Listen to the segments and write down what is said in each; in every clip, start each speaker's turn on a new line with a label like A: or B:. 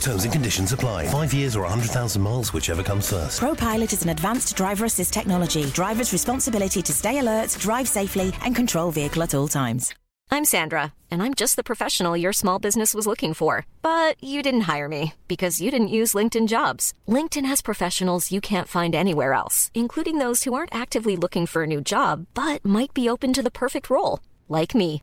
A: Terms and conditions apply. Five years or 100,000 miles, whichever comes first.
B: ProPilot is an advanced driver assist technology. Driver's responsibility to stay alert, drive safely, and control vehicle at all times.
C: I'm Sandra, and I'm just the professional your small business was looking for. But you didn't hire me because you didn't use LinkedIn jobs. LinkedIn has professionals you can't find anywhere else, including those who aren't actively looking for a new job but might be open to the perfect role, like me.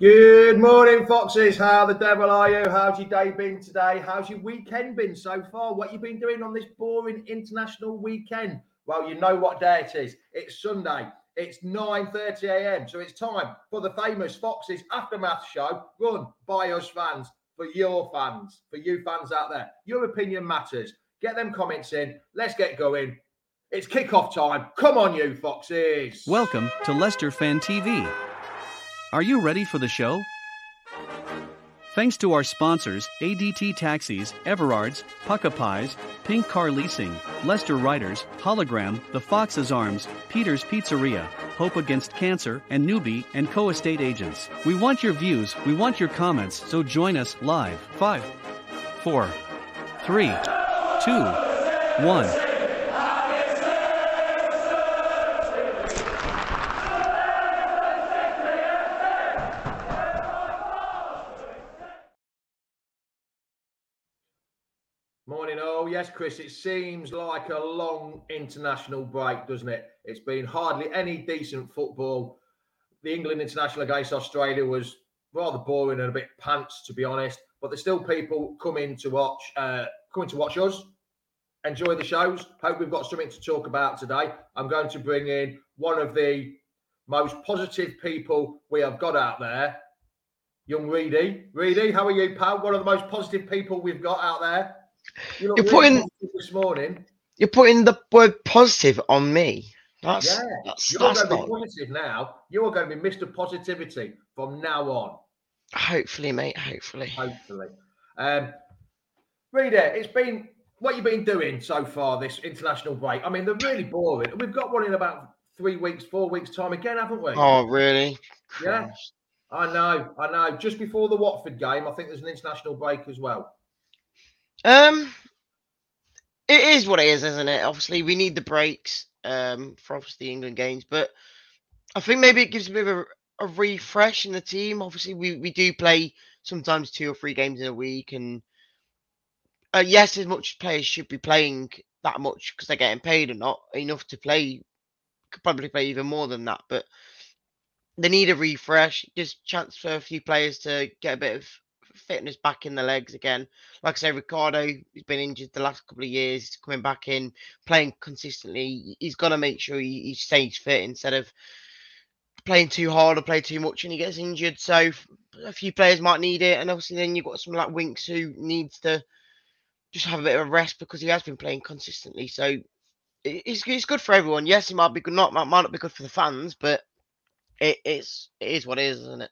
D: Good morning, Foxes. How the devil are you? How's your day been today? How's your weekend been so far? What you been doing on this boring international weekend? Well, you know what day it is. It's Sunday. It's 9:30 a.m. So it's time for the famous Foxes Aftermath show, run by us fans for your fans, for you fans out there. Your opinion matters. Get them comments in. Let's get going. It's kickoff time. Come on, you Foxes.
E: Welcome to Leicester Fan TV. Are you ready for the show? Thanks to our sponsors, ADT Taxis, Everards, Pukka Pies, Pink Car Leasing, Leicester Riders, Hollogram, The Foxes Arms, Peter's Pizzeria, Hope Against Cancer, and Newby and Co Estate Agents. We want your views, we want your comments, so join us live. 5, 4,
D: 3, 2, 1. Chris, it seems like a long international break, doesn't it? It's been hardly any decent football. The England international against Australia was rather boring and a bit pants, to be honest. But there's still people coming to watch, uh, coming to watch us. Enjoy the shows. Hope we've got something to talk about today. I'm going to bring in one of the most positive people we have got out there, young Reedy. Reedy, how are you, pal? One of the most positive people we've got out there. You look
F: You're putting-
D: this morning.
F: You're putting the word positive on me. That's
D: Yeah,
F: that's,
D: you're
F: that's
D: going to
F: not.
D: be positive now. You are going to be Mr. Positivity from now on,
F: Hopefully, mate. Hopefully.
D: hopefully. Um, Reader, it's been what you've been doing so far this international break. I mean, they're really boring. We've got one in about three weeks, four weeks' time again, haven't we?
F: Oh, really?
D: Yeah.
F: Christ.
D: I know, I know. Just before the Watford game, I think there's an international break as well.
F: Um, it is what it is, isn't it? Obviously, we need the breaks um for obviously the England games, but I think maybe it gives a bit of a, a refresh in the team. Obviously, we we do play sometimes two or three games in a week, and uh, yes, as much players should be playing that much because they're getting paid or not enough to play, could probably play even more than that, but they need a refresh. Just chance for a few players to get a bit of fitness back in the legs again. Like I say, Ricardo, he's been injured the last couple of years, coming back in, playing consistently. He's got to make sure he, he stays fit instead of playing too hard or play too much and he gets injured. So a few players might need it, and obviously then you've got someone like Winks who needs to just have a bit of a rest because he has been playing consistently. So it- it's it's good for everyone. Yes, it might be good, not might might not be good for the fans, but it, it's it is what it is, isn't it?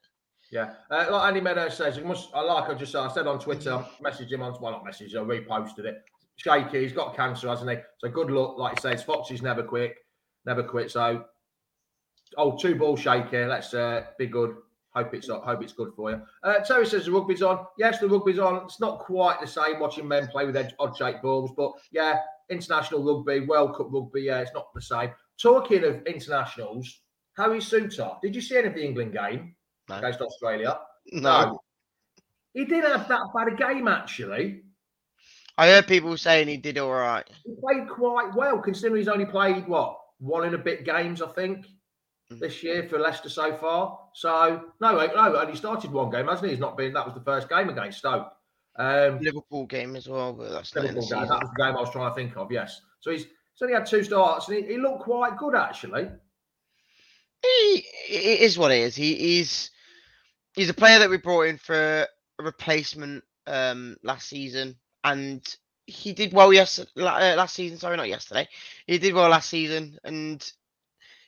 D: Yeah, uh, like Andy Meadows says, it must. I like I just said. I said on Twitter, I him on. Well, not messaged. I reposted it. Shaky, he's got cancer, hasn't he? So good luck. Like he says, Foxy's never quick. never quit. So, oh, two ball shaker. Let's uh, be good. Hope it's hope it's good for you. Uh, Terry says the rugby's on. Yes, the rugby's on. It's not quite the same watching men play with odd shaped balls, but yeah, international rugby, World Cup rugby. Yeah, it's not the same. Talking of internationals, Harry Souttar. Did you see any of the England game no. against Australia?
F: No.
D: He didn't have that bad a game actually.
F: I heard people saying he did all right.
D: He played quite well, considering he's only played what one and a bit games, I think this year for Leicester so far. So no, no, only started one game, hasn't he? He's not been. That was the first game against Stoke.
F: Um, Liverpool game as well, but that's Liverpool game.
D: That was the game I was trying to think of. Yes, so he's, he's only had two starts, and he, he looked quite good actually.
F: He, it is what it is. He, he's he's a player that we brought in for a replacement um, last season, and he did well yes uh, last season. Sorry, not yesterday. He did well last season, and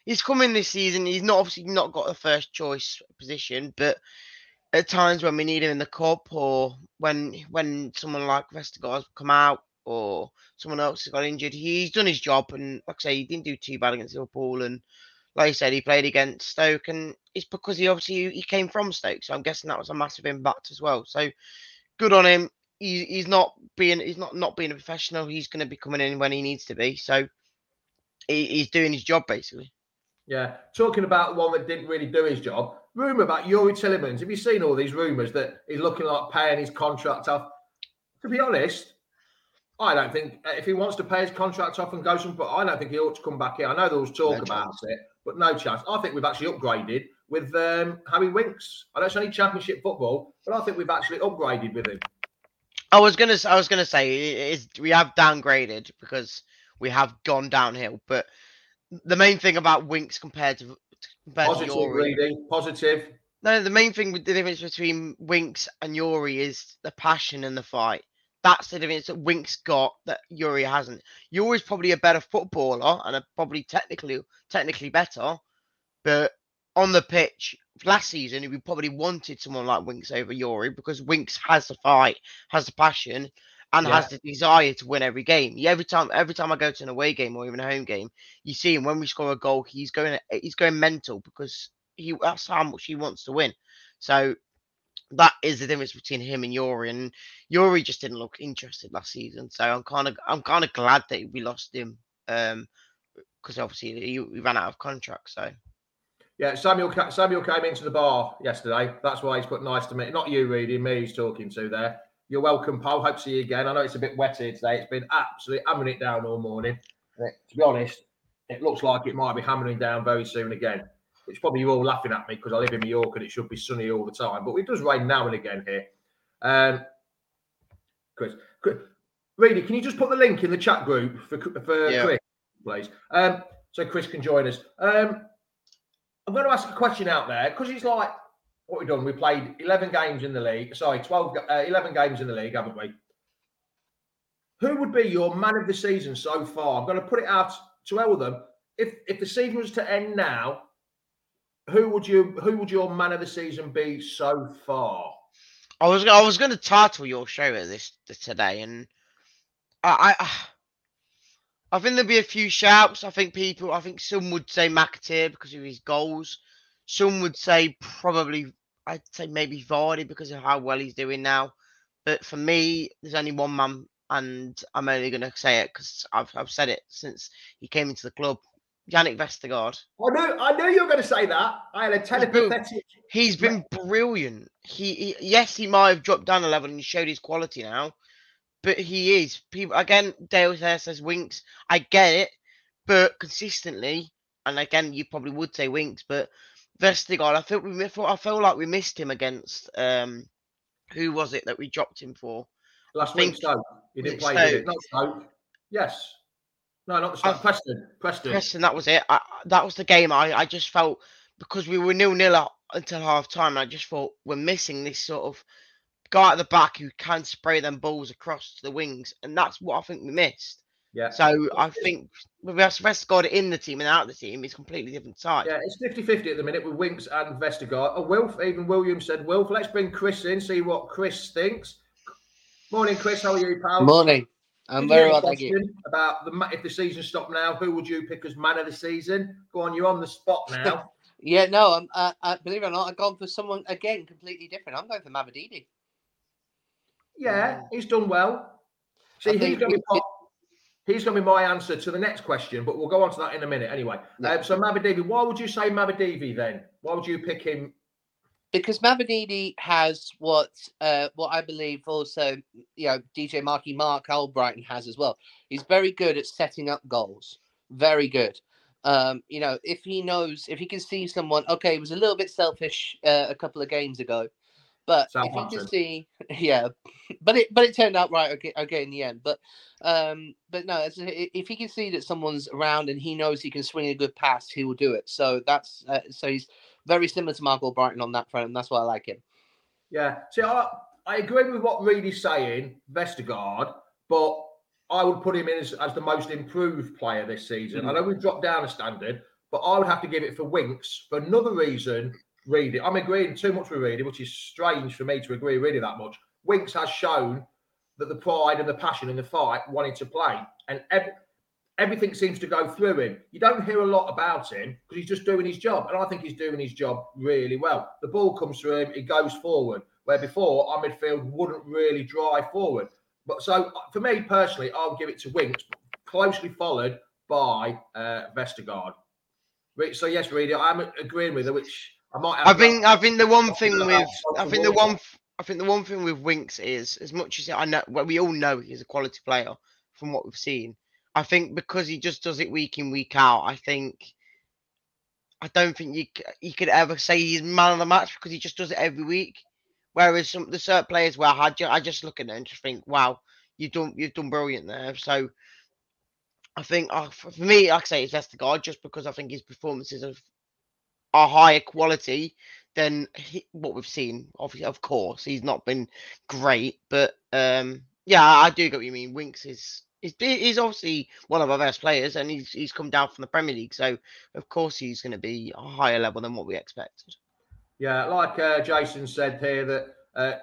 F: he's coming this season. He's not obviously not got the first choice position, but at times when we need him in the cup or when when someone like Vestergaard's come out or someone else has got injured, he's done his job. And like I say, he didn't do too bad against Liverpool. And like I said, he played against Stoke, and it's because he obviously he came from Stoke, so I'm guessing that was a massive impact as well. So good on him. He, he's not being he's not not being a professional. He's going to be coming in when he needs to be. So he, he's doing his job basically.
D: Yeah, talking about one that didn't really do his job. Rumor about Youri Tielemans. Have you seen all these rumors that he's looking like paying his contract off? To be honest, I don't think if he wants to pay his contract off and go some, but I don't think he ought to come back here. I know there was talk no about it, but no chance. I think we've actually upgraded with um, Harry Winks. I know it's only Championship football, but I think we've actually upgraded with him.
F: I was gonna, I was gonna say, is we have downgraded because we have gone downhill, but the main thing about Winks compared to compared
D: positive,
F: to Youri,
D: positive.
F: No, the main thing with the difference between Winks and Youri is the passion and the fight. That's the difference that Winks got that Youri hasn't. Youri's probably a better footballer and a, probably technically technically better, but on the pitch last season we probably wanted someone like Winks over Youri because Winks has the fight, has the passion, and yeah. has the desire to win every game. Every time, every time I go to an away game or even a home game, you see him when we score a goal, he's going, he's going mental because he that's how much he wants to win. So that is the difference between him and Youri. And Youri just didn't look interested last season. So I'm kind of, I'm kind of glad that we lost him, um, because obviously he, he ran out of contract. So.
D: Yeah, Samuel Samuel came into the bar yesterday. That's why he's put nice to me. Not you, reading me. He's talking to there. You're welcome, Paul. Hope to see you again. I know it's a bit wet here today. It's been absolutely hammering it down all morning. to be honest, it looks like it might be hammering down very soon again. Which probably you're all laughing at me because I live in New York and it should be sunny all the time. But it does rain now and again here. Um, Chris, Chris Reedy, can you just put the link in the chat group for, for yeah. Chris, please? Um, so Chris can join us. Um, I'm going to ask a question out there because it's like what we've done, we played 11 games in the league. Sorry, 12, uh, 11 games in the league, haven't we? Who would be your man of the season so far? I'm going to put it out to all of them. If if the season was to end now, who would you who would your man of the season be so far?
F: I was I was going to title your show this, today, and I, I I think there'll be a few shouts. I think people. I think some would say McAteer because of his goals. Some would say probably I'd say maybe Vardy because of how well he's doing now. But for me, there's only one man, and I'm only going to say it because I've, I've said it since he came into the club. Jannik Vestergaard.
D: I knew, I knew you were going to say that. I had a telepathetic.
F: He's been, brilliant. He, he, yes, he might have dropped down a level and showed his quality now, but he is. People again, Dale says Winks. I get it, but consistently, and again, you probably would say Winks, but Vestergaard, I think we I feel like we missed him against um who was it that we dropped him for?
D: Last week Stoke. He didn't play, did Not Stoke. Yes. No, not the Stoke. Preston. Preston.
F: Preston, that was it. I, that was the game I, I just felt because we were nil nil until half time, I just thought we're missing this sort of guy at the back who can spray them balls across to the wings, and that's what I think we missed.
D: Yeah.
F: So I think with Vestergaard in the team and out of the team, it's completely different side.
D: Yeah, it's 50 50 at the minute with Winks and Vestergaard. Oh, Wilf, even Williams said, Wilf, let's bring Chris in, see what Chris thinks. Morning, Chris. How are you, pal?
G: Morning. I'm very well, thank you.
D: About the if the season stopped now, who would you pick as man of the season? Go on, you're on the spot now.
G: Yeah, no, I'm. Uh, uh, believe it or not, I've gone for someone again completely different. I'm going for Mavididi.
D: yeah, he's done well. See, he's going to be part- he's going to be my answer to the next question, but we'll go on to that in a minute anyway.
G: Yeah.
D: Um, so Mavididi, why would you say Mavididi then? Why would you pick him?
G: Because Mavididi has what uh, what I believe also you know DJ Marky Mark Albrighton has as well. He's very good at setting up goals. Very good. Um, you know, if he knows, if he can see someone, okay, he was a little bit selfish uh, a couple of games ago, but if he
D: Southampton.
G: can see, yeah, but it but it turned out right okay, okay in the end. But um, but no, if he can see that someone's around and he knows he can swing a good pass, he will do it. So that's uh, so he's very similar to Mark Brighton on that front, and that's why I like him.
D: Yeah. See, I, I agree with what Reedy's saying, Vestergaard, but I would put him in as, as the most improved player this season. I know we've dropped down a standard, but I would have to give it for Winks for another reason. Reedy, I'm agreeing too much with Reedy, which is strange for me to agree really that much. Winks has shown that the pride and the passion in the fight wanted to play, and ev- everything seems to go through him. You don't hear a lot about him because he's just doing his job, and I think he's doing his job really well. The ball comes through him, he goes forward, where before our midfield wouldn't really drive forward. But so for me personally, I'll give it to Winks, closely followed by uh, Vestergaard. So yes, Reedy, I'm agreeing with her, which I might. Have
F: I think I think the one thing with I think the one I think the one thing with Winks is as much as I know well, we all know he's a quality player from what we've seen. I think because he just does it week in week out. I think I don't think you you could ever say he's man of the match because he just does it every week. Whereas some of the certain players where I just, I just look at it and just think, wow, you've done you've done brilliant there. So I think uh, for me, like I say, it's Vestergaard just because I think his performances are, are higher quality than he, what we've seen. Obviously, of course, he's not been great, but um, yeah, I do get what you mean. Winks is he's, he's obviously one of our best players, and he's he's come down from the Premier League, so of course he's going to be a higher level than what we expected.
D: Yeah, like uh, Jason said here, that uh,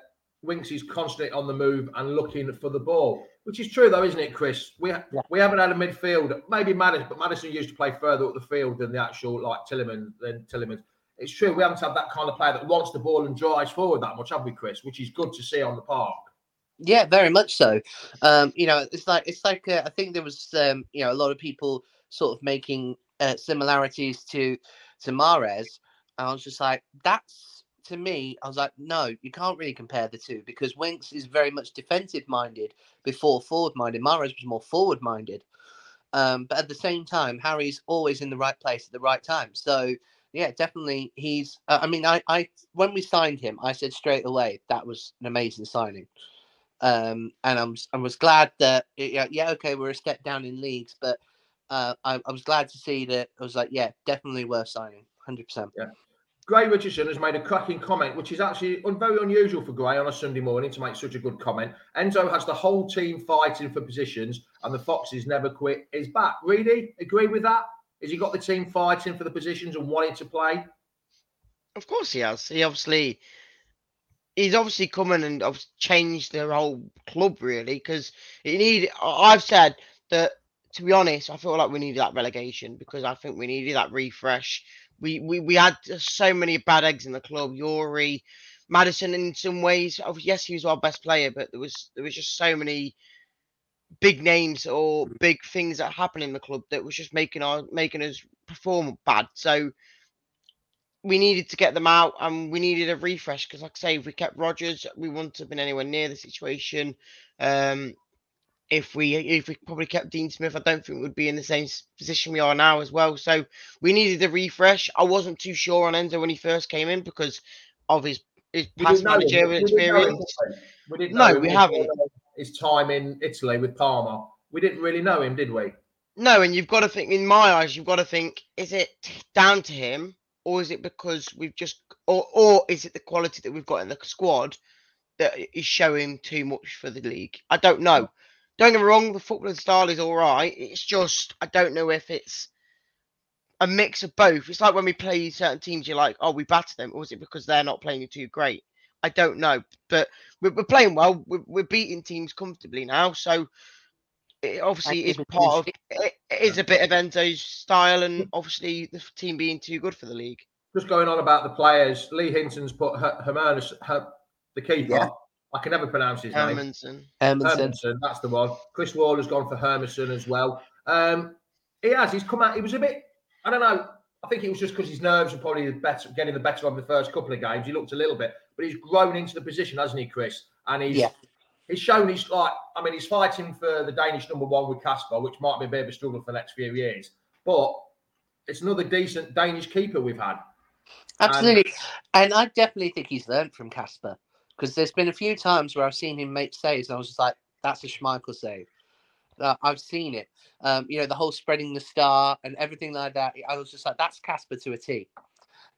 D: Winks is constantly on the move and looking for the ball, which is true though, isn't it, Chris? We ha- we haven't had a midfield, maybe Maddison, but Maddison used to play further up the field than the actual like Tillerman than Tillerman. It's true we haven't had that kind of player that wants the ball and drives forward that much, have we, Chris? Which is good to see on the park.
G: Yeah, very much so. Um, you know, it's like it's like uh, I think there was um, you know a lot of people sort of making uh, similarities to to Mares. I was just like, that's to me. I was like, no, you can't really compare the two because Winks is very much defensive minded before forward minded. Mares was more forward minded. Um, but at the same time, Harry's always in the right place at the right time. So yeah, definitely he's. Uh, I mean, I, I when we signed him, I said straight away that was an amazing signing um, and I'm I was glad that yeah, yeah okay we're a step down in leagues, but uh, I, I was glad to see that I was like yeah definitely worth signing, hundred percent.
D: Yeah. Gray Richardson has made a cracking comment, which is actually very unusual for Gray on a Sunday morning to make such a good comment. Enzo has the whole team fighting for positions, and the Foxes never quit. Is back. Reedy, agree with that? Has he got the team fighting for the positions and wanting to play?
F: Of course he has. He obviously he's obviously come in and changed the whole club really because he need. I've said that to be honest, I feel like we needed that relegation because I think we needed that refresh. We we, we had so many bad eggs in the club. Youri, Maddison, in some ways, of- yes, he was our best player, but there was there was just so many big names or mm. big things that happened in the club that was just making our making us perform bad. So we needed to get them out and we needed a refresh because, like I say, if we kept Rodgers, we wouldn't have been anywhere near the situation. Um, if we if we probably kept Dean Smith, I don't think we'd be in the same position we are now as well. So we needed a refresh. I wasn't too sure on Enzo when he first came in because of his his past
D: didn't know him.
F: managerial
D: We didn't know him,
F: experience.
D: we? Didn't
F: No, we haven't.
D: His time in Italy with Parma, we didn't really know him, did we?
F: No, and you've got to think, in my eyes, you've got to think: is it down to him, or is it because we've just, or or is it the quality that we've got in the squad that is showing too much for the league? I don't know. Don't get me wrong, the footballing style is all right. It's just I don't know if it's a mix of both. It's like when we play certain teams, you're like, oh, we batter them, or is it because they're not playing too great? I don't know, but we're, we're playing well. We're, we're beating teams comfortably now, so it obviously is part of it, it is a bit of Enzo's style, and obviously the team being too good for the league.
D: Just going on about the players, Lee Hinton's put Her- Hermanus, Her- the keeper.
G: Yeah.
D: I can never pronounce his name.
F: Hermansen.
G: Hermansen.
D: Hermansen, that's the one. Chris Waller's gone for Hermansen as well. Um, he has. He's come out. He was a bit. I don't know. I think it was just because his nerves were probably the better, getting the better of the first couple of games. He looked a little bit, but he's grown into the position, hasn't he, Chris? And he's
G: Yeah.
D: He's shown he's like. I mean, he's fighting for the Danish number one with Kasper, which might be a bit of a struggle for the next few years. But it's another decent Danish keeper we've had.
G: Absolutely. And I definitely think he's learned from Kasper because there's been a few times where I've seen him make saves and I was just like, that's a Schmeichel save. Uh, I've seen it. Um, you know, the whole spreading the star and everything like that. I was just like, that's Kasper to a T.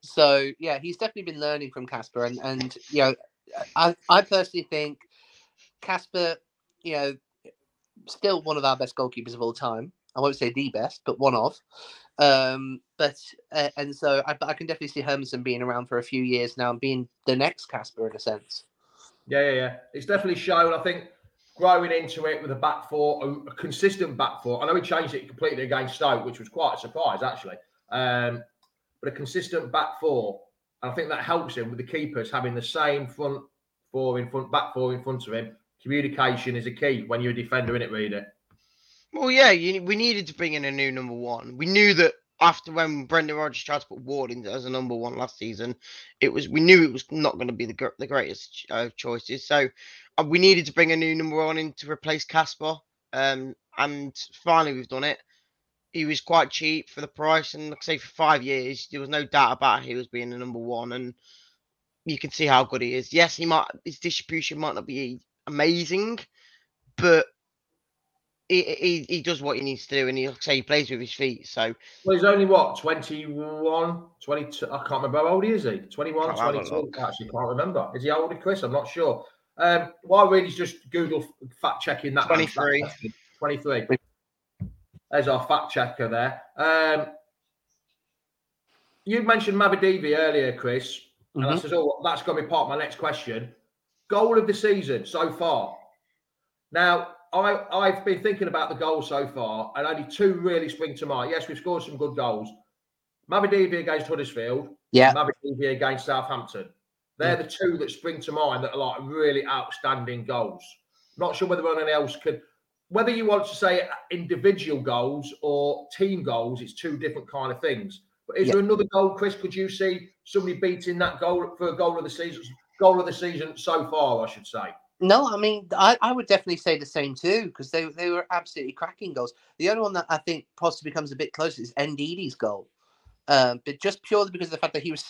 G: So, yeah, he's definitely been learning from Kasper. And, and you know, I, I personally think Kasper, you know, still one of our best goalkeepers of all time. I won't say the best, but one of. Um, but uh, and so I, I can definitely see Hermansen being around for a few years now and being the next Kasper in a sense.
D: Yeah, yeah, yeah. It's definitely shown. I think growing into it with a back four, a, consistent back four. I know he changed it completely against Stoke, which was quite a surprise actually. Um, but a consistent back four, and I think that helps him with the keepers having the same front four in front, back four in front of him. Communication is a key when you're a defender, in it, reader.
F: Well, yeah, you, we needed to bring in a new number one. We knew that after when Brendan Rodgers tried to put Ward in as a number one last season, it was we knew it was not going to be the the greatest uh, choices. So uh, we needed to bring a new number one in to replace Kasper. Um, and finally we've done it. He was quite cheap for the price, and like I say, for five years there was no doubt about he was being the number one, and you can see how good he is. Yes, he might his distribution might not be amazing, but he, he, he does what he needs to do, and he like I say he plays with his feet. So
D: Well, he's only what 21, 22. I can't remember how old he is. He 21,
F: Can't have a
D: 22.
F: look.
D: Actually, can't remember. Is he older, Chris? I'm not sure. Um, while Reedy's just Google fact checking that.
F: 23.
D: that question. 23. There's our fact checker there. Um, you mentioned Mavididi earlier, Chris. And
G: Mhm.
D: I says, oh, that's going to be part of my next question. Goal of the season so far. Now, I, I've been thinking about the goals so far, and only two really spring to mind. Yes, we've scored some good goals. Mavididi against Huddersfield,
G: Yeah.
D: Mavididi against Southampton. They're the two that spring to mind that are like really outstanding goals. Not sure whether anyone else could, whether you want to say individual goals or team goals, it's two different kind of things. But is
G: Yeah.
D: there another goal, Chris? Could you see somebody beating that goal for a goal of the season? Goal of the season so far, I should say.
G: No, I mean, I, I would definitely say the same too because they, they were absolutely cracking goals. The only one that I think possibly becomes a bit closer is Ndidi's goal. Um, but just purely because of the fact that he was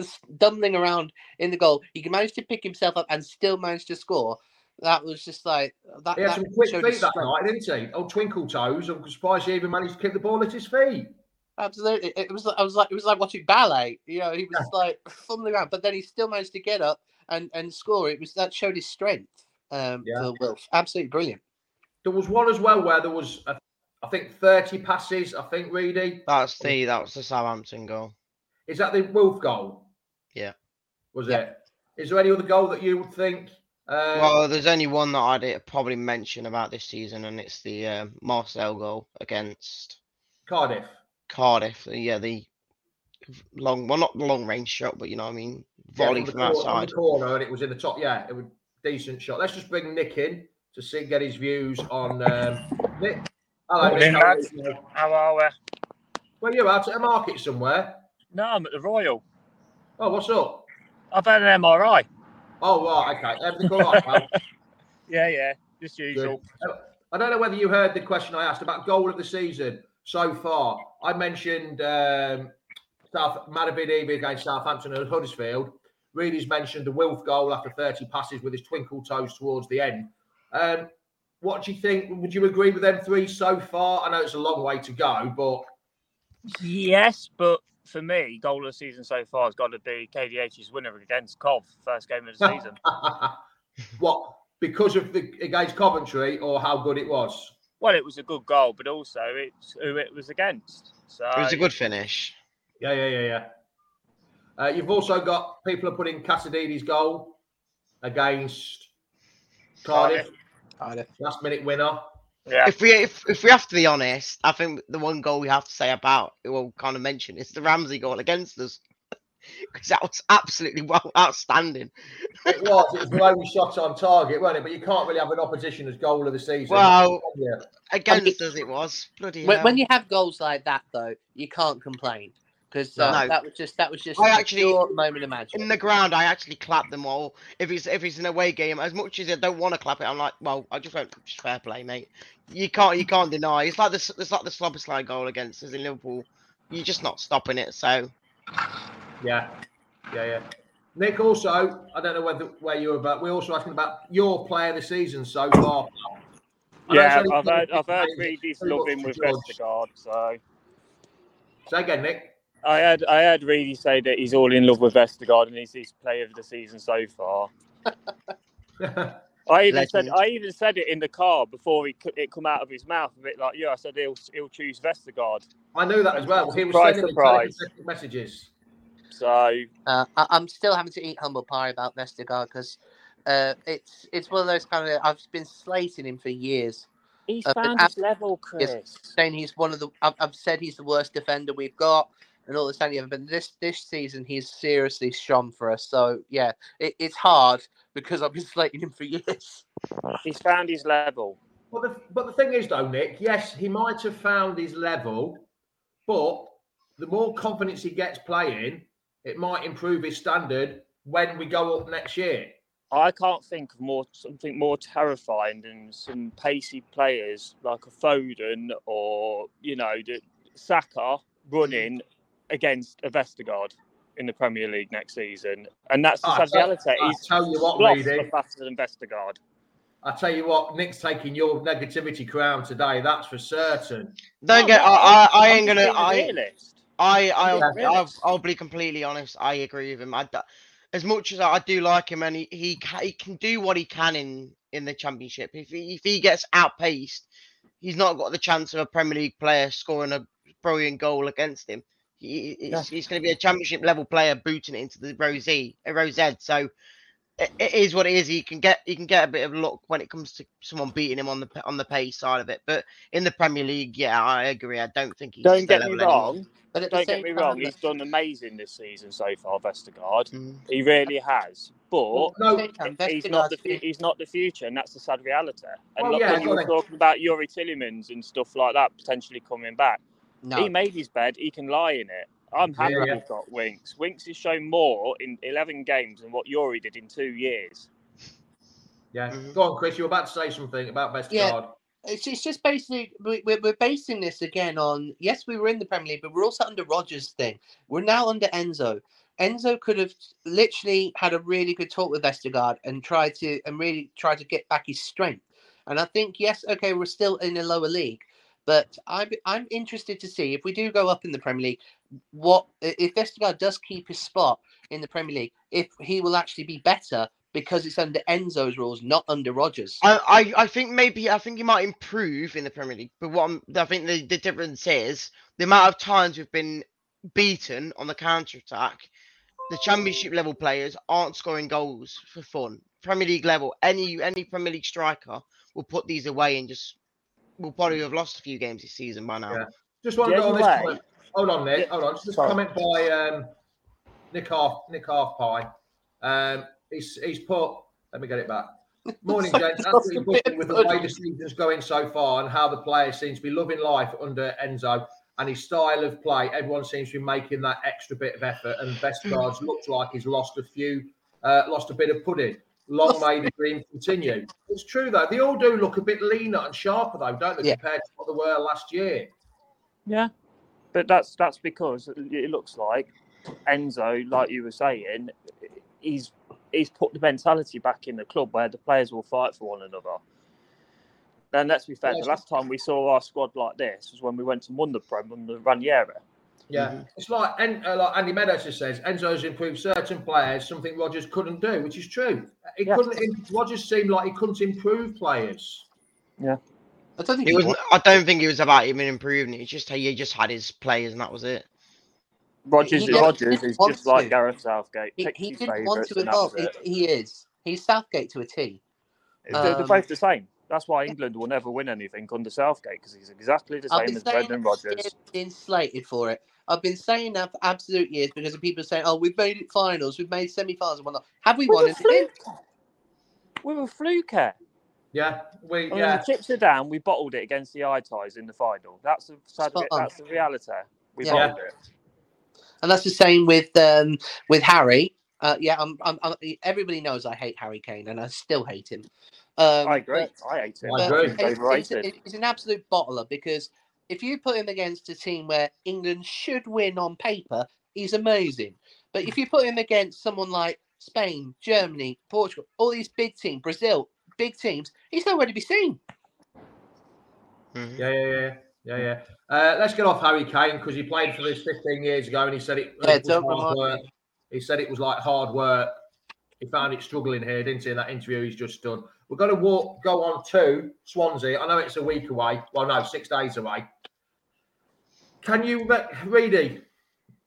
G: stumbling around in the goal, he managed to pick himself up and still managed to score. That was just like that.
D: He had
G: that
D: some quick feet that night, didn't he? Oh, twinkle toes. I'm surprised he even managed to keep the ball at his feet.
G: Absolutely, it was. I was like, it was like watching ballet. You know, he was like fumbling around, but then he still managed to get up and and score. It was that showed his strength. Um,
D: Yeah.
G: for Wilf, absolutely brilliant.
D: There was one as well where there was, a, I think, 30 passes. I think, Reedy.
F: that's the that was the Southampton goal.
D: Is that the Wolf goal?
F: Yeah.
D: Was
G: Yeah.
D: it? Is there any other goal that you would think? Uh,
F: Well, there's only one that I'd uh, probably mention about this season, and it's the uh, Marcel goal against
D: Cardiff.
F: Cardiff. Yeah, the long, well, not the long range shot, but you know, what I mean, volley
D: the
F: from
D: cor- on
F: outside.
D: the corner, and it was in the top. Yeah, it was a decent shot. Let's just bring Nick in to see get his views on um, Nick. Hello, Nick. How are you?
H: How are we?
D: Well, you're out at a market somewhere.
H: No, I'm at the Royal.
D: Oh, what's up?
H: I've had an MRI.
D: Oh, right, okay. Everything all right, pal?
H: Yeah, yeah, just usual.
D: I don't know whether you heard the question I asked about goal of the season so far. I mentioned um, South Madavid Eby against Southampton and Huddersfield. Reedy's mentioned the Wilf goal after 30 passes with his twinkle toes towards the end. Um, what do you think? Would you agree with them three so far? I know it's a long way to go, but
H: Yes, but for me, goal of the season so far has got to be KDH's winner against Cov, first game of the season.
D: what? Because of the against Coventry or how good it was?
H: well, it was a good goal, but also it's who it was against. So
F: It was a good finish.
D: Yeah, yeah, yeah, yeah. Uh, you've also got people are putting Casadei's goal against Cardiff,
G: Cardiff.
D: last minute winner.
H: Yeah.
F: If we if, if we have to be honest, I think the one goal we have to say about we'll kind of mention is the Ramsey goal against us. Because that was absolutely well outstanding.
D: It was. It was the only shot on target, wasn't it? But you can't really have an opposition as goal of the season.
F: Well,
D: yeah.
F: Against us it was. Bloody
G: When,
F: hell.
G: when you have goals like that, though, you can't complain because uh,
F: No.
G: that was just that was just
F: I
G: a
F: actually-
G: pure moment of magic.
F: in the ground, I actually clap them all. If it's if it's an away game, as much as I don't want to clap it, I'm like, well, I just won't. Just fair play, mate. You can't you can't deny. It's like this. It's like the Szoboszlai goal against us in Liverpool. You're just not stopping it. So
D: Yeah, yeah, yeah. Nick, also, I don't know whether where you were, but we're also asking about your player of the season so far. I
H: Yeah, I've heard,
D: been
H: I've heard
D: three
H: Reedy's
D: months
H: loving with
D: judge.
H: Vestergaard, so
D: Say again, Nick.
H: I had I had Reedy say that he's all in love with Vestergaard and he's his player of the season so far. I even said I even said it in the car before he it come out of his mouth a bit like yeah I said he'll he'll choose Vestergaard.
D: I knew that as well. He was
H: Surprise,
D: sending me
H: surprise.
D: messages.
H: So
G: Uh, I, I'm still having to eat humble pie about Vestergaard because uh, it's it's one of those kind of I've been slating him for years.
H: he's
G: Uh,
H: found
G: ab-
H: his level, Chris.
G: Yes, saying he's one of the I've, I've said he's the worst defender we've got and all this and the other. But this this season he's seriously shone for us. So yeah, it, it's hard because I've been slating him for years.
H: He's found his level.
D: But the, but the thing is, though, Nick, yes, he might have found his level, but the more confidence he gets playing, it might improve his standard when we go up next year.
H: I can't think of more something more terrifying than some pacey players like a Foden or you know the Saka running against a Vestergaard in the Premier League next season, and that's the ah,
D: I
H: sad reality.
D: I
H: He's
D: tell you what,
H: sloths
D: Reedy.
H: are faster than Vestergaard.
D: I tell you what, Nick's taking your negativity crown today. That's for certain.
F: don't
H: No,
F: get. I, I, I
H: I'm
F: ain't gonna.
H: being a
F: I
H: realist.
F: I I'll, I'll, I'll be completely honest. I agree with him. I, d- as much as I do like him, and he he, ca- he can do what he can in in the championship. If he, if he gets outpaced, he's not got the chance of a Premier League player scoring a brilliant goal against him. He, he's, he's going to be a championship level player booting it into the Rosé, uh, Rosette. So it, it is what it is. He can get he can get a bit of luck when it comes to someone beating him on the p- on the pace side of it. But in the Premier League, yeah, I agree. I don't think he's
H: Don't
F: the
H: get me
F: level anymore.
H: wrong.
G: But at
H: Don't get
G: same
H: me
G: time,
H: wrong. He's done amazing this season so far, Vestergaard.
F: Mm.
H: He really has. But
D: Well, no,
H: he's not the fu- he's not the future, and that's the sad reality. And
D: Well,
H: look,
D: yeah,
H: when you
D: go
H: were talking about Youri Tielemans and stuff like that potentially coming back,
G: no.
H: he made his bed. He can lie in it. I'm happy
D: Yeah, yeah.
H: we've got Winks. Winks has shown more in 11 games than what Youri did in two years.
D: Yeah.
F: Mhm.
D: Go on, Chris. You were about to say something about Vestergaard.
G: Yeah. It's, it's just basically we- we're, we're basing this again on yes we were in the Premier League but we're also under Rodgers thing we're now under Enzo Enzo could have literally had a really good talk with Vestergaard and tried to and really tried to get back his strength and I think yes okay we're still in a lower league but I'm I'm interested to see if we do go up in the Premier League what if Vestergaard does keep his spot in the Premier League if he will actually be better because it's under Enzo's rules not under Rodgers.
F: I, I, I think maybe I think he might improve in the Premier League, but what I'm, I think the, the difference is the amount of times we've been beaten on the counter attack. The Championship level players aren't scoring goals for fun. Premier League level, any any Premier League striker will put these away and just will probably have lost a few games this season by now.
D: Yeah. Just want to go on this
H: way-
D: comment. Hold on, Nick. Hold on. Just a
H: sorry.
D: comment by um, Nick Half Nick Half Pie. Um, he's he's put. Let me get it back. Morning,
G: Sorry,
D: gents. Absolutely buzzing with the way the season's going so far and how the players seem to be loving life under Enzo and his style of play. Everyone seems to be making that extra bit of effort, and Vestergaard's looks like he's lost a few, uh, lost a bit of pudding. Long may the dream continue. It's true though; they all do look a bit leaner and sharper though, don't they,
G: Yeah.
D: compared to what they were last year?
H: Yeah, but that's that's because it looks like Enzo, like you were saying, he's he's put the mentality back in the club where the players will fight for one another. And let's be fair, the last time we saw our squad like this was when we went and won the Prem under Ranieri.
D: Yeah, it's like, and, uh, like Andy Meadows just says, Enzo's improved certain players, something Rodgers couldn't do, which is true. He
H: Yeah.
D: couldn't. Rodgers seemed like he couldn't improve players.
G: Yeah, I don't think
F: It
G: he
F: was.
G: was.
F: I don't think it was about him improving. It's just how he just had his players and that was it.
H: Rodgers,
G: He didn't- Rodgers
H: is
G: want
H: just like
G: to.
H: Gareth Southgate.
G: He, he didn't want to
H: and
G: evolve. He, he is. He's Southgate to a T.
H: They're, they're
G: Um,
H: both the same. That's why England will never win anything under Southgate because he's exactly the same as Brendan
G: that
H: Rodgers.
G: he's been slated for it. I've been saying that for absolute years because of people saying, "Oh, we've made it finals, we've made semi-finals and whatnot." Have we won
H: With a
G: anything?
H: fluke. With a fluke. eh?
D: Yeah, we
H: And when
D: yeah.
H: the chips are down, we bottled it against the eye ties in the final. That's the sad bit- that's the reality. We
G: Yeah.
H: bottled it.
G: And that's the same with um, with Harry. Uh, yeah, I'm, I'm, I'm, everybody knows I hate Harry Kane, and I still hate him. Um,
H: I agree.
G: but-
H: I hate him.
D: I agree.
H: He's
G: He's, he's, an absolute bottler because if you put him against a team where England should win on paper, he's amazing. But if you put him against someone like Spain, Germany, Portugal, all these big teams, Brazil, big teams, he's nowhere to be seen.
F: Mhm.
D: Yeah, yeah, yeah, yeah, yeah. Uh, let's get off Harry Kane because he played for this 15 years ago and he said it,
G: Yeah,
D: it was hard work.
G: me.
D: He said it was like hard work. He found it struggling here, didn't he? In that interview he's just done. We're going to walk, go on to Swansea. I know it's a week away. Well, no, six days away. Can you, re- Reedy?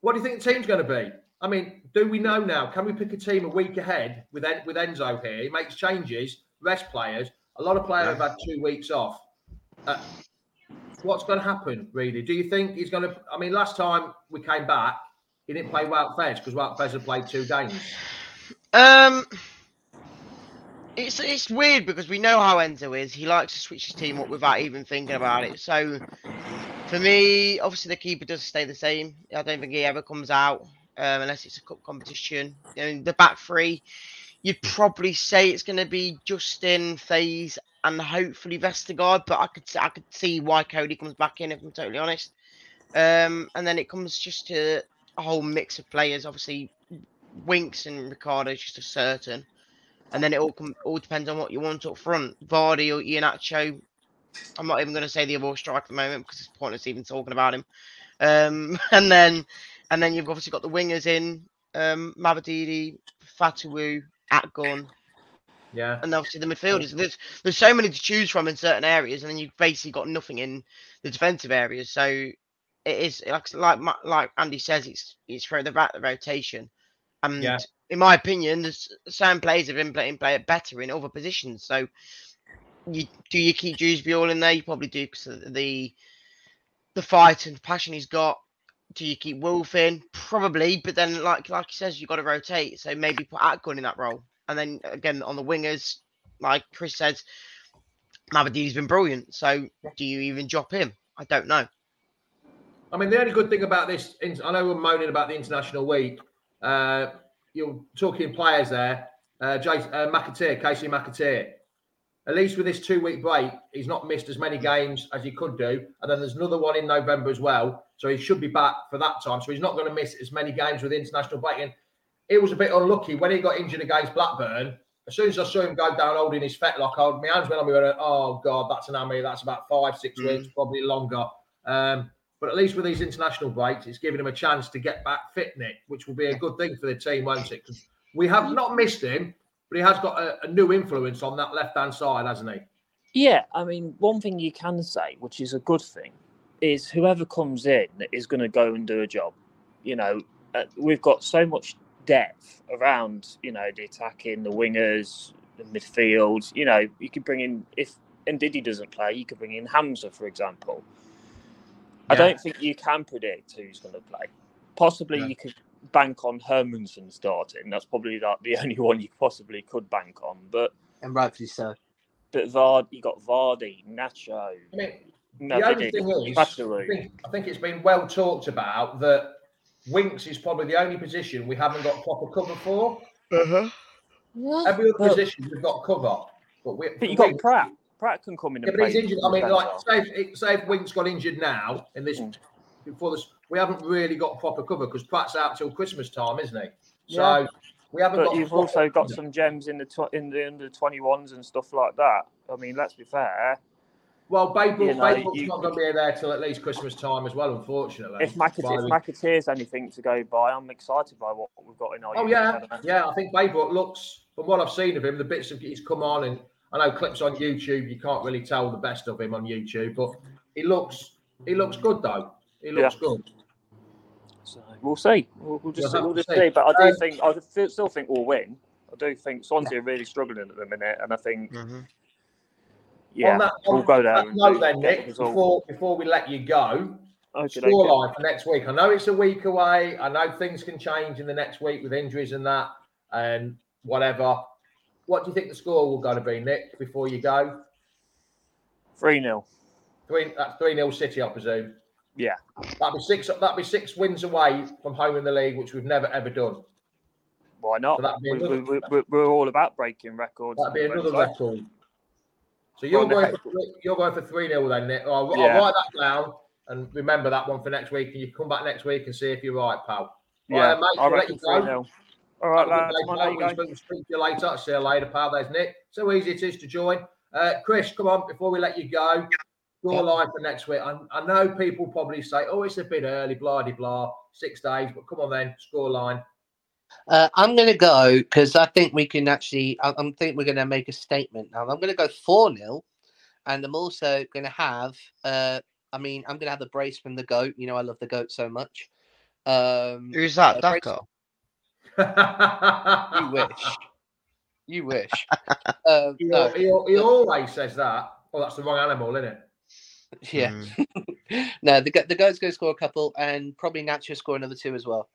D: What do you think the team's going to be? I mean, do we know now? Can we pick a team a week ahead with with Enzo here? He makes changes, rest players. A lot of players have had two weeks off. Uh, what's going to happen, really? Do you think he's going to? I mean, last time we came back, he didn't play Wout Faes because Wout Faes had played two games.
F: Um, it's it's weird because we know how Enzo is. He likes to switch his team up without even thinking about it. So for me, obviously the keeper does stay the same. I don't think he ever comes out um, unless it's a cup competition. The back three, you'd probably say it's going to be Justin, Faes, and hopefully Vestergaard. But I could I could see why Coady comes back in if I'm totally honest. Um, and then it comes just to a whole mix of players. Obviously, Winks and Ricardo is just a certain. And then it all all depends on what you want up front. Vardy or Iheanacho. I'm not even going to say the other striker at the moment because it's pointless even talking about him. Um, and then and then you've obviously got the wingers in um, Mavididi, Fatawu, Akgün,
D: Yeah,
F: and obviously the midfielders. There's there's so many to choose from in certain areas, and then you've basically got nothing in the defensive areas. So it is like like like Andy says, it's it's for the, ra- the rotation. And
D: Yeah.
F: in my opinion, some players have been playing play it better in other positions. So you do you keep Dewsbury all in there? You probably do because the the fight and passion he's got. Do you keep Wolf in? Probably, but then like like he says, you've got to rotate. So maybe put Akgün in that role, and then again on the wingers, like Chris says, Mabadi's been brilliant. So do you even drop him? I don't know.
D: I mean, the only good thing about this, I know we're moaning about the international week. Uh, you're talking players there. Uh, Jason, uh, McAteer, Kasey McAteer. At least with this two week break, he's not missed as many games as he could do. And then there's another one in November as well. So he should be back for that time. So he's not going to miss as many games with international break. And it was a bit unlucky when he got injured against Blackburn. As soon as I saw him go down holding his fetlock, I, my hands went on me. Went, oh, God, that's an hammy. That's about five, six
F: Mm.
D: weeks, probably longer. Um, but at least with these international breaks, it's giving him a chance to get back fit, Nick, which will be a good thing for the team, won't it? Because we have not missed him, but he has got a, a new influence on that left hand side, hasn't he?
H: Yeah, I mean, one thing you can say, which is a good thing, is whoever comes in is going to go and do a job. You know, uh, we've got so much depth around, you know, the attacking, the wingers, the midfield. You know, you could bring in, if Ndidi doesn't play, you could bring in Hamza, for example. I don't think you can predict who's going to play. Possibly
D: Yeah.
H: you could bank on Hermansen starting. That's probably like the only one you possibly could bank on. But
G: And rightfully so.
H: but Vard, you got Vardy, Nacho,
D: I mean,
H: no,
D: the only thing is, I think, I think it's been well talked about that Winks is probably the only position we haven't got proper cover for.
F: Uh-huh.
D: Every other
H: Well-
D: position we've got cover. But, we,
H: But you
D: for
H: got
D: Winks-
H: Praet. Praet can come in
D: Yeah,
H: and
D: but he's injured. I mean, like, say if, say if Winks got injured now in this
H: Mm.
D: before this, we haven't really got proper cover because Praet's out till Christmas time, isn't he? So
H: Yeah.
D: we haven't
H: But
D: got.
H: you've also got some gems in the tw- in the under twenty ones and stuff like that. I mean, let's be fair.
D: Well, Babe
H: you know,
D: Babe Brook's
H: you-
D: not going to be there till at least Christmas time as well, unfortunately.
H: If McAteer,
D: Well,
H: if McAteer's anything to go by, I'm excited by what we've got in our.
D: Oh yeah, yeah. I think Babe Brook looks, from what I've seen of him, the bits of he's come on, and I know clips on YouTube. You can't really tell the best of him on YouTube, but he looks, he looks good though. He looks good.
H: So we'll see. We'll, we'll just
D: We'll
H: see. We'll just see.
D: see.
H: But I do
D: Um,
H: think I feel- still think we'll win. I do think Swansea are really struggling at the minute, and I think Yeah,
D: on that,
H: we'll go there
D: that
H: and
D: note then, Nick, before, before we let you go,
H: Okay,
D: scoreline for next week. I know it's a week away. I know things can change in the next week with injuries and that and whatever. What do you think the score will going to be, Nick, before you go?
H: 3 0.
D: Three, that's 3 0 City, I presume.
H: Yeah.
D: That'd be six. That'd be six wins away from home in the league, which we've never ever done.
H: Why not?
D: So
H: we,
D: another-
H: we, we- we're all about breaking records.
D: That'd be another record. So you're
H: Well,
D: going for three, you're going for three 0 then, Nick. I'll,
H: Yeah.
D: I'll write that down and remember that one for next week. And you come back next week and see if you're right, pal.
H: Yeah,
D: Right, mate,
H: I
D: we'll let you
H: 3
D: go.
H: 0. All right,
D: Have
H: lads. Come on,
D: pal.
H: there you go.
D: We'll speak- speak to you later. See you later, pal. There's Nick. So easy it is to join. Uh, Chris, come on, before we let you go, your
G: Yep.
D: line for next week. I, I know people probably say, oh, it's a bit early, blah, de, blah, six days, but come on then, score line.
G: Uh, I'm going to go because I think we can actually. I, I think we're going to make a statement now. I'm going to go four 0 and I'm also going to have. Uh, I mean, I'm going to have the brace from the goat. You know, I love the goat so much. Um,
F: Who's that?
G: uh, brace-
F: Daka?
G: You wish. You wish. um,
D: He,
G: no,
D: he, he always says that. Oh, that's the wrong animal, isn't it?
G: yeah.
F: Mm.
G: no, the go- the goat's going to score a couple, and probably Nacho score another two as well.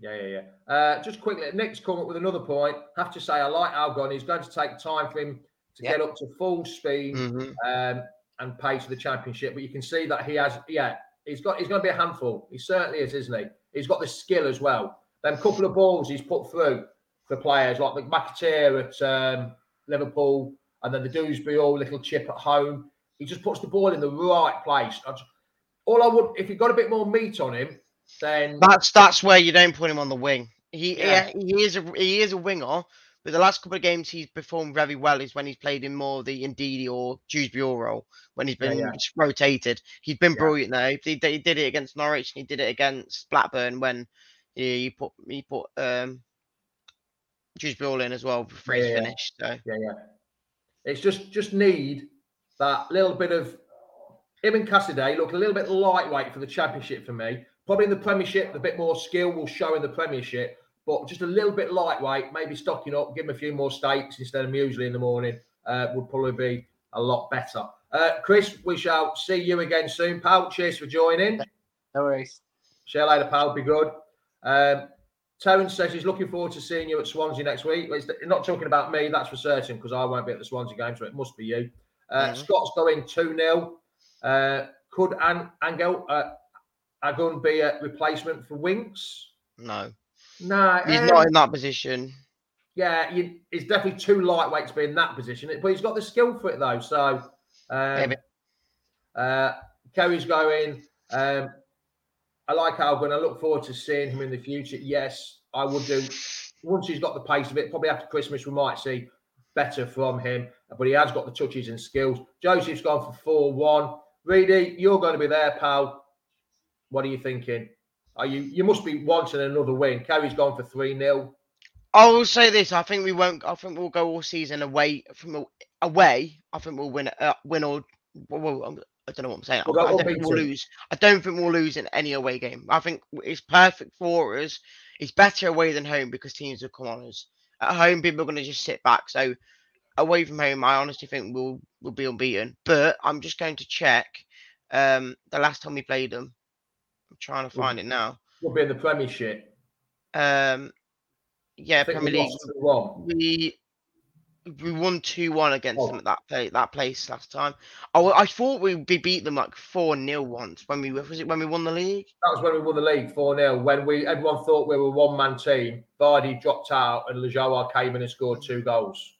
D: Yeah, yeah, yeah. Uh, just quickly, Nick's come up with another point. Have to say, I like Akgün. He's going to take time for him to
G: Yeah.
D: get up to full speed
F: Mhm.
D: um, and pace of the championship. But you can see that he has, yeah, he's got, he's going to be a handful. He certainly is, isn't he? He's got the skill as well. Them couple of balls he's put through for players like the McAteer at um, Liverpool, and then the Dewsbury-Hall little chip at home. He just puts the ball in the right place. I just- all I would, if he got a bit more meat on him, then
F: That's that's where you don't put him on the wing. He
D: Yeah.
F: yeah. he is a he is a winger, but the last couple of games he's performed very well is when he's played in more of the Ndidi or Dewsbury role when he's been
D: yeah.
F: just rotated. He's been
D: Yeah.
F: brilliant now. He, did- he did it against Norwich and he did it against Blackburn when he, you put you put um Dewsbury-Hall in as well before he's
D: Yeah, yeah.
F: finished. So
D: Yeah, yeah. It's just just need that little bit of him and Casadei look a little bit lightweight for the championship for me. Probably in the Premiership, a bit more skill will show in the Premiership, but just a little bit lightweight, maybe stocking up, give him a few more steaks instead of muesli in the morning uh, would probably be a lot better. Uh, Chris, we shall see you again soon, pal. Cheers for joining.
G: No worries.
D: See you later, pal. Be good. Um, Terence says he's looking forward to seeing you at Swansea next week. He's not talking about me, that's for certain, because I won't be at the Swansea game, so it must be you. Uh,
F: Mhm.
D: Scott's going 2 0. Uh, could An- Angel uh, Akgün be a replacement for Winks?
F: no,
D: No,
F: he's
D: um,
F: not in that position.
D: Yeah, you, he's definitely too lightweight to be in that position, but he's got the skill for it though. So, um, uh, Kerry's going. Um, I like Alvin. I look forward to seeing him in the future. Yes, I would do. Once he's got the pace of it, probably after Christmas, we might see better from him. But he has got the touches and skills. Joseph's gone for 4 1. Reedy, you're going to be there, pal. What are you thinking? Are you you must be wanting another win. Kerry's gone for 3 0.
F: I will say this: I think we won't. I think we'll go all season away from away. I think we'll win. Uh, win or well, I don't know what I'm saying.
D: We'll
F: I, I don't think we'll lose. I don't think we'll lose in any away game. I think it's perfect for us. It's better away than home because teams will come on us. At home, people are going to just sit back. So away from home, I honestly think we'll we'll be unbeaten. But I'm just going to check um, the last time we played them. I'm trying to
D: Well,
F: find it now.
D: We'll be in the Premiership.
F: Um, yeah, Premier League. We we won two one against
D: Oh.
F: them at that play that place last time. Oh, I thought we beat them like four 0 once when we was it when we won the league.
D: That was when we won the league 4 0. When we everyone thought we were one man team. Vardy dropped out and Ulloa came in and scored two goals.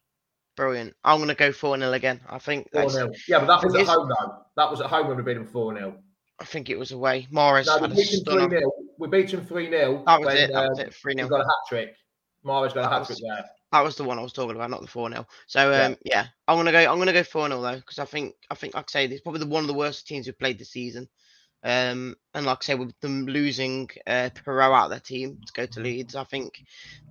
F: Brilliant. I'm gonna go four 0 again. I think
D: 4
F: that's,
D: 0. Yeah, but that was at home though. That was at home when we beat them 4 0.
F: I think it was away. Morris
D: No, we beat 3
F: stunner.
D: 0. We beat them 3 0.
F: That was it. That was um, it. Three
D: We
F: 0
D: got a hat trick. Mahrez got a hat trick there.
F: That was the one I was talking about, not the four 0 So
D: Yeah.
F: um, yeah. I'm gonna go. I'm gonna go four 0 though because I think I think like I say this is probably the one of the worst teams we've played this season. Um, and like I say, with them losing uh, Piroe out of their team to go to Leeds, I think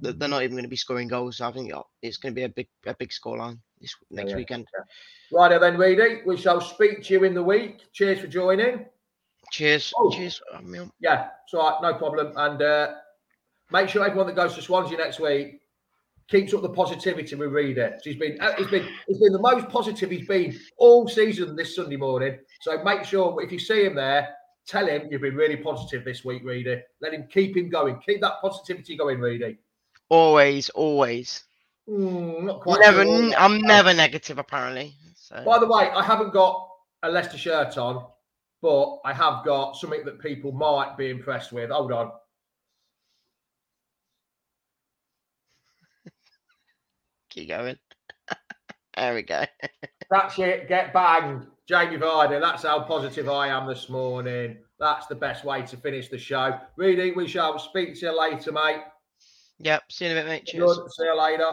F: that they're not even going to be scoring goals. So I think it's going to be a big a big scoreline this next
D: yeah,
F: weekend.
D: Righto then, Reedy. We shall speak to you in the week. Cheers for joining.
F: Cheers.
D: Oh.
F: Cheers.
D: Yeah, it's all right, no problem. And uh, make sure everyone that goes to Swansea next week keeps up the positivity with Reader. He's been uh, he's been he's been the most positive he's been all season this Sunday morning. So make sure if you see him there, tell him you've been really positive this week, Reedy. Let him keep him going. Keep that positivity going, Reedy.
F: Always, always.
D: Mm, not quite.
F: Never.
D: sure.
F: I'm never negative, apparently. So.
D: By the way, I haven't got a Leicester shirt on, but I have got something that people might be impressed with. Hold on.
F: Keep going. there we go.
D: That's it. Get banged. Jamie Vardy. That's how positive I am this morning. That's the best way to finish the show. Reedy, we shall speak to you later, mate.
F: Yep. See you in a bit, mate. Cheers.
D: Good. See you later.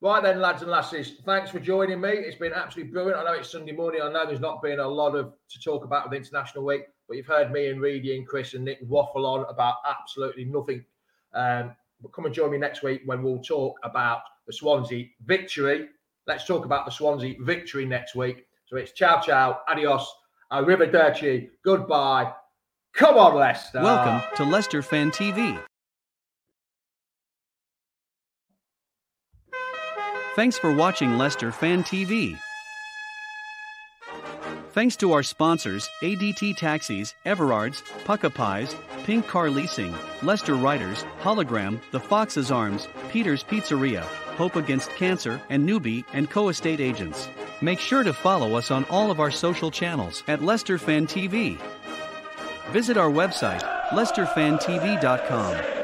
D: Right then, lads and lasses, thanks for joining me. It's been absolutely brilliant. I know it's Sunday morning. I know there's not been a lot of to talk about with International Week, but you've heard me and Reedy and Chris and Nick waffle on about absolutely nothing. Um, but come and join me next week when we'll talk about the Swansea victory. Let's talk about the Swansea victory next week. So it's ciao, ciao, adios, River arrivederci, goodbye. Come on, Leicester.
E: Welcome to Leicester Fan TV. Thanks for watching Leicester Fan TV. Thanks to our sponsors ADT Taxis, Everards, Pukka Pies, Pink Car Leasing, Leicester Riders, Hollogram, The Foxes Arms, Peter's Pizzeria, Hope Against Cancer, and Newby and Co Estate Agents. Make sure to follow us on all of our social channels at Leicester Fan TV. Visit our website, leicesterfantv.com.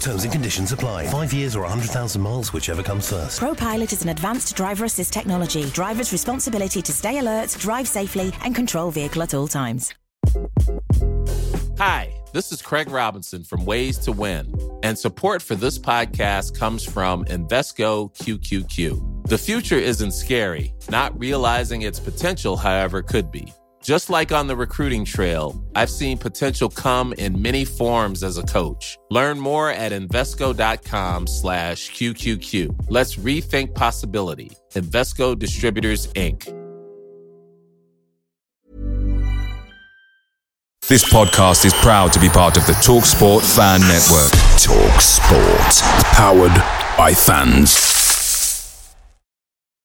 A: Terms and conditions apply. Five years or 100,000 miles, whichever comes first.
B: ProPilot is an advanced driver assist technology. Driver's responsibility to stay alert, drive safely, and control vehicle at all times.
I: Hi, this is Craig Robinson from Ways to Win, and support for this podcast comes from Invesco QQQ. The future isn't scary, not realizing its potential, however, could be. Just like on the recruiting trail, I've seen potential come in many forms as a coach. Learn more at Invesco.com slash QQQ. Let's rethink possibility. Invesco Distributors, Inc.
J: This podcast is proud to be part of the TalkSport Fan Network.
K: Talk Sport. Powered by fans.